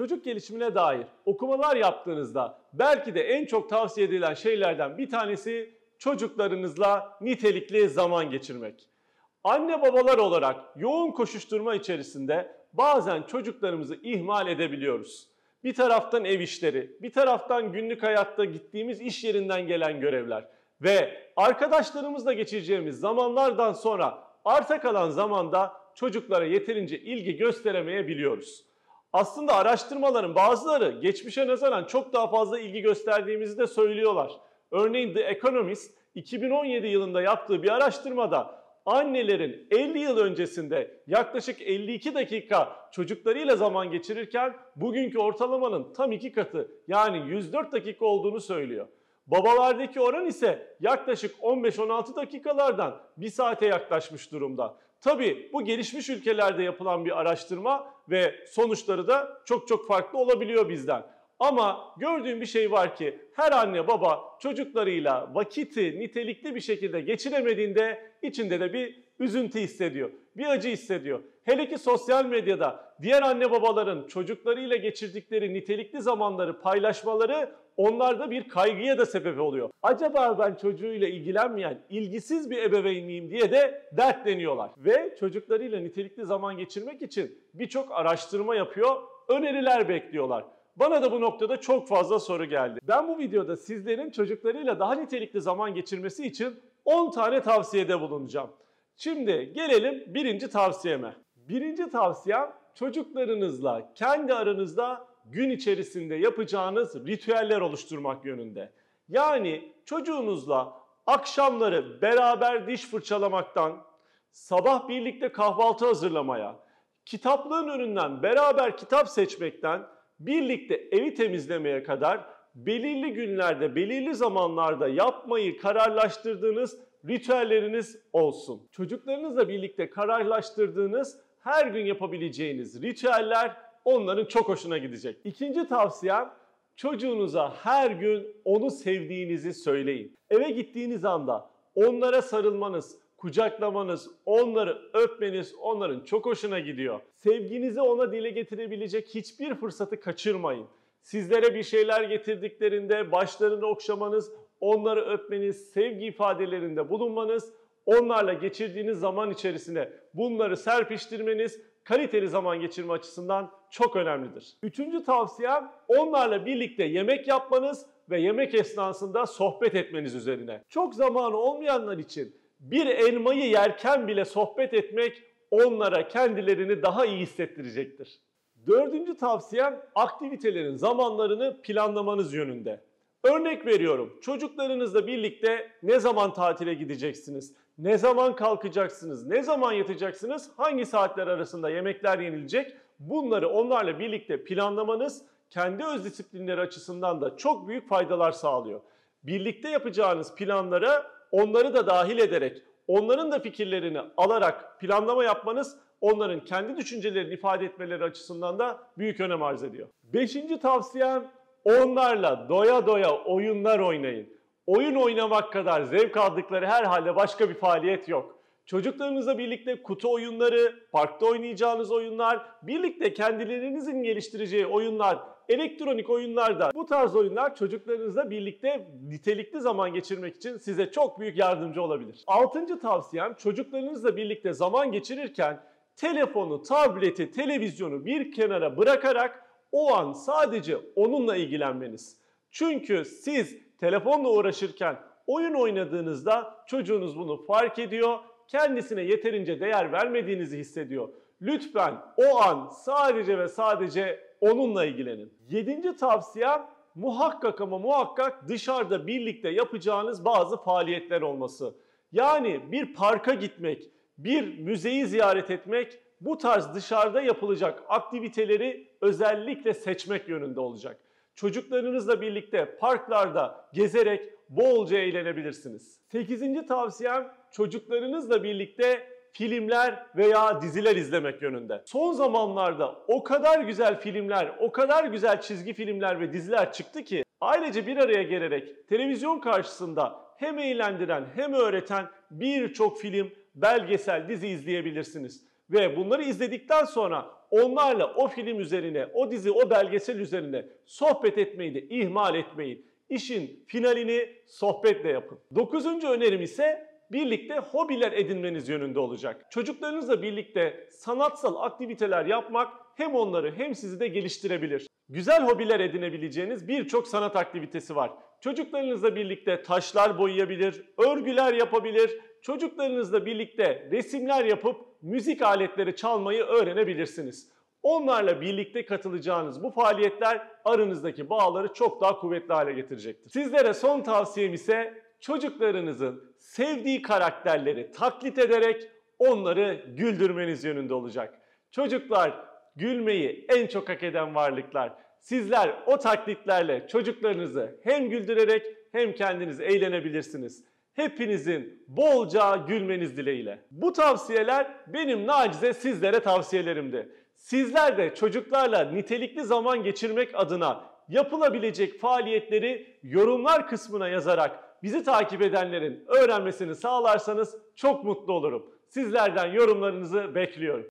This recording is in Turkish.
Çocuk gelişimine dair okumalar yaptığınızda belki de en çok tavsiye edilen şeylerden bir tanesi çocuklarınızla nitelikli zaman geçirmek. Anne babalar olarak yoğun koşuşturma içerisinde bazen çocuklarımızı ihmal edebiliyoruz. Bir taraftan ev işleri, bir taraftan günlük hayatta gittiğimiz iş yerinden gelen görevler ve arkadaşlarımızla geçireceğimiz zamanlardan sonra arta kalan zamanda çocuklara yeterince ilgi gösteremeyebiliyoruz. Aslında araştırmaların bazıları geçmişe nazaran çok daha fazla ilgi gösterdiğimizi de söylüyorlar. Örneğin The Economist 2017 yılında yaptığı bir araştırmada annelerin 50 yıl öncesinde yaklaşık 52 dakika çocuklarıyla zaman geçirirken bugünkü ortalamanın tam iki katı yani 104 dakika olduğunu söylüyor. Babalardaki oran ise yaklaşık 15-16 dakikalardan 1 saate yaklaşmış durumda. Tabi bu gelişmiş ülkelerde yapılan bir araştırma ve sonuçları da çok çok farklı olabiliyor bizden. Ama gördüğüm bir şey var ki her anne baba çocuklarıyla vakiti nitelikli bir şekilde geçiremediğinde içinde de bir üzüntü hissediyor. Bir acı hissediyor. Hele ki sosyal medyada diğer anne babaların çocuklarıyla geçirdikleri nitelikli zamanları paylaşmaları onlarda bir kaygıya da sebep oluyor. Acaba ben çocuğuyla ilgilenmeyen, ilgisiz bir ebeveyn miyim diye de dertleniyorlar. Ve çocuklarıyla nitelikli zaman geçirmek için birçok araştırma yapıyor, öneriler bekliyorlar. Bana da bu noktada çok fazla soru geldi. Ben bu videoda sizlerin çocuklarıyla daha nitelikli zaman geçirmesi için 10 tane tavsiyede bulunacağım. Şimdi gelelim birinci tavsiyeme. Birinci tavsiyem çocuklarınızla kendi aranızda gün içerisinde yapacağınız ritüeller oluşturmak yönünde. Yani çocuğunuzla akşamları beraber diş fırçalamaktan, sabah birlikte kahvaltı hazırlamaya, kitaplığın önünden beraber kitap seçmekten, birlikte evi temizlemeye kadar belirli günlerde, belirli zamanlarda yapmayı kararlaştırdığınız ritüelleriniz olsun. Çocuklarınızla birlikte kararlaştırdığınız her gün yapabileceğiniz ritüeller onların çok hoşuna gidecek. İkinci tavsiyem çocuğunuza her gün onu sevdiğinizi söyleyin. Eve gittiğiniz anda onlara sarılmanız, kucaklamanız, onları öpmeniz onların çok hoşuna gidiyor. Sevginizi ona dile getirebilecek hiçbir fırsatı kaçırmayın. Sizlere bir şeyler getirdiklerinde başlarını okşamanız, onları öpmeniz, sevgi ifadelerinde bulunmanız, onlarla geçirdiğiniz zaman içerisinde bunları serpiştirmeniz kaliteli zaman geçirme açısından çok önemlidir. Üçüncü tavsiyem onlarla birlikte yemek yapmanız ve yemek esnasında sohbet etmeniz üzerine. Çok zamanı olmayanlar için bir elmayı yerken bile sohbet etmek onlara kendilerini daha iyi hissettirecektir. Dördüncü tavsiyem aktivitelerin zamanlarını planlamanız yönünde. Örnek veriyorum. Çocuklarınızla birlikte ne zaman tatile gideceksiniz, ne zaman kalkacaksınız, ne zaman yatacaksınız, hangi saatler arasında yemekler yenilecek? Bunları onlarla birlikte planlamanız kendi öz disiplinleri açısından da çok büyük faydalar sağlıyor. Birlikte yapacağınız planlara onları da dahil ederek, onların da fikirlerini alarak planlama yapmanız onların kendi düşüncelerini ifade etmeleri açısından da büyük önem arz ediyor. Beşinci tavsiyem onlarla doya doya oyunlar oynayın. Oyun oynamak kadar zevk aldıkları herhalde başka bir faaliyet yok. Çocuklarınızla birlikte kutu oyunları, parkta oynayacağınız oyunlar, birlikte kendilerinizin geliştireceği oyunlar, elektronik oyunlarda bu tarz oyunlar çocuklarınızla birlikte nitelikli zaman geçirmek için size çok büyük yardımcı olabilir. Altıncı tavsiyem çocuklarınızla birlikte zaman geçirirken telefonu, tableti, televizyonu bir kenara bırakarak o an sadece onunla ilgilenmeniz. Çünkü siz telefonla uğraşırken oyun oynadığınızda çocuğunuz bunu fark ediyor, kendisine yeterince değer vermediğinizi hissediyor. Lütfen o an sadece ve sadece onunla ilgilenin. Yedinci tavsiyem muhakkak ama muhakkak dışarıda birlikte yapacağınız bazı faaliyetler olması. Yani bir parka gitmek, bir müzeyi ziyaret etmek bu tarz dışarıda yapılacak aktiviteleri özellikle seçmek yönünde olacak. Çocuklarınızla birlikte parklarda gezerek bolca eğlenebilirsiniz. Sekizinci tavsiyem çocuklarınızla birlikte filmler veya diziler izlemek yönünde. Son zamanlarda o kadar güzel filmler, o kadar güzel çizgi filmler ve diziler çıktı ki ailece bir araya gelerek televizyon karşısında hem eğlendiren hem öğreten birçok film, belgesel, dizi izleyebilirsiniz. Ve bunları izledikten sonra onlarla o film üzerine, o dizi, o belgesel üzerine sohbet etmeyi de ihmal etmeyin. İşin finalini sohbetle yapın. Dokuzuncu önerim ise birlikte hobiler edinmeniz yönünde olacak. Çocuklarınızla birlikte sanatsal aktiviteler yapmak hem onları hem sizi de geliştirebilir. Güzel hobiler edinebileceğiniz birçok sanat aktivitesi var. Çocuklarınızla birlikte taşlar boyayabilir, örgüler yapabilir, çocuklarınızla birlikte resimler yapıp müzik aletleri çalmayı öğrenebilirsiniz. Onlarla birlikte katılacağınız bu faaliyetler aranızdaki bağları çok daha kuvvetli hale getirecektir. Sizlere son tavsiyem ise çocuklarınızın sevdiği karakterleri taklit ederek onları güldürmeniz yönünde olacak. Çocuklar gülmeyi en çok hak eden varlıklar. Sizler o taklitlerle çocuklarınızı hem güldürerek hem kendiniz eğlenebilirsiniz. Hepinizin bolca gülmeniz dileğiyle. Bu tavsiyeler benim nacize sizlere tavsiyelerimdi. Sizler de çocuklarla nitelikli zaman geçirmek adına yapılabilecek faaliyetleri yorumlar kısmına yazarak bizi takip edenlerin öğrenmesini sağlarsanız çok mutlu olurum. Sizlerden yorumlarınızı bekliyorum.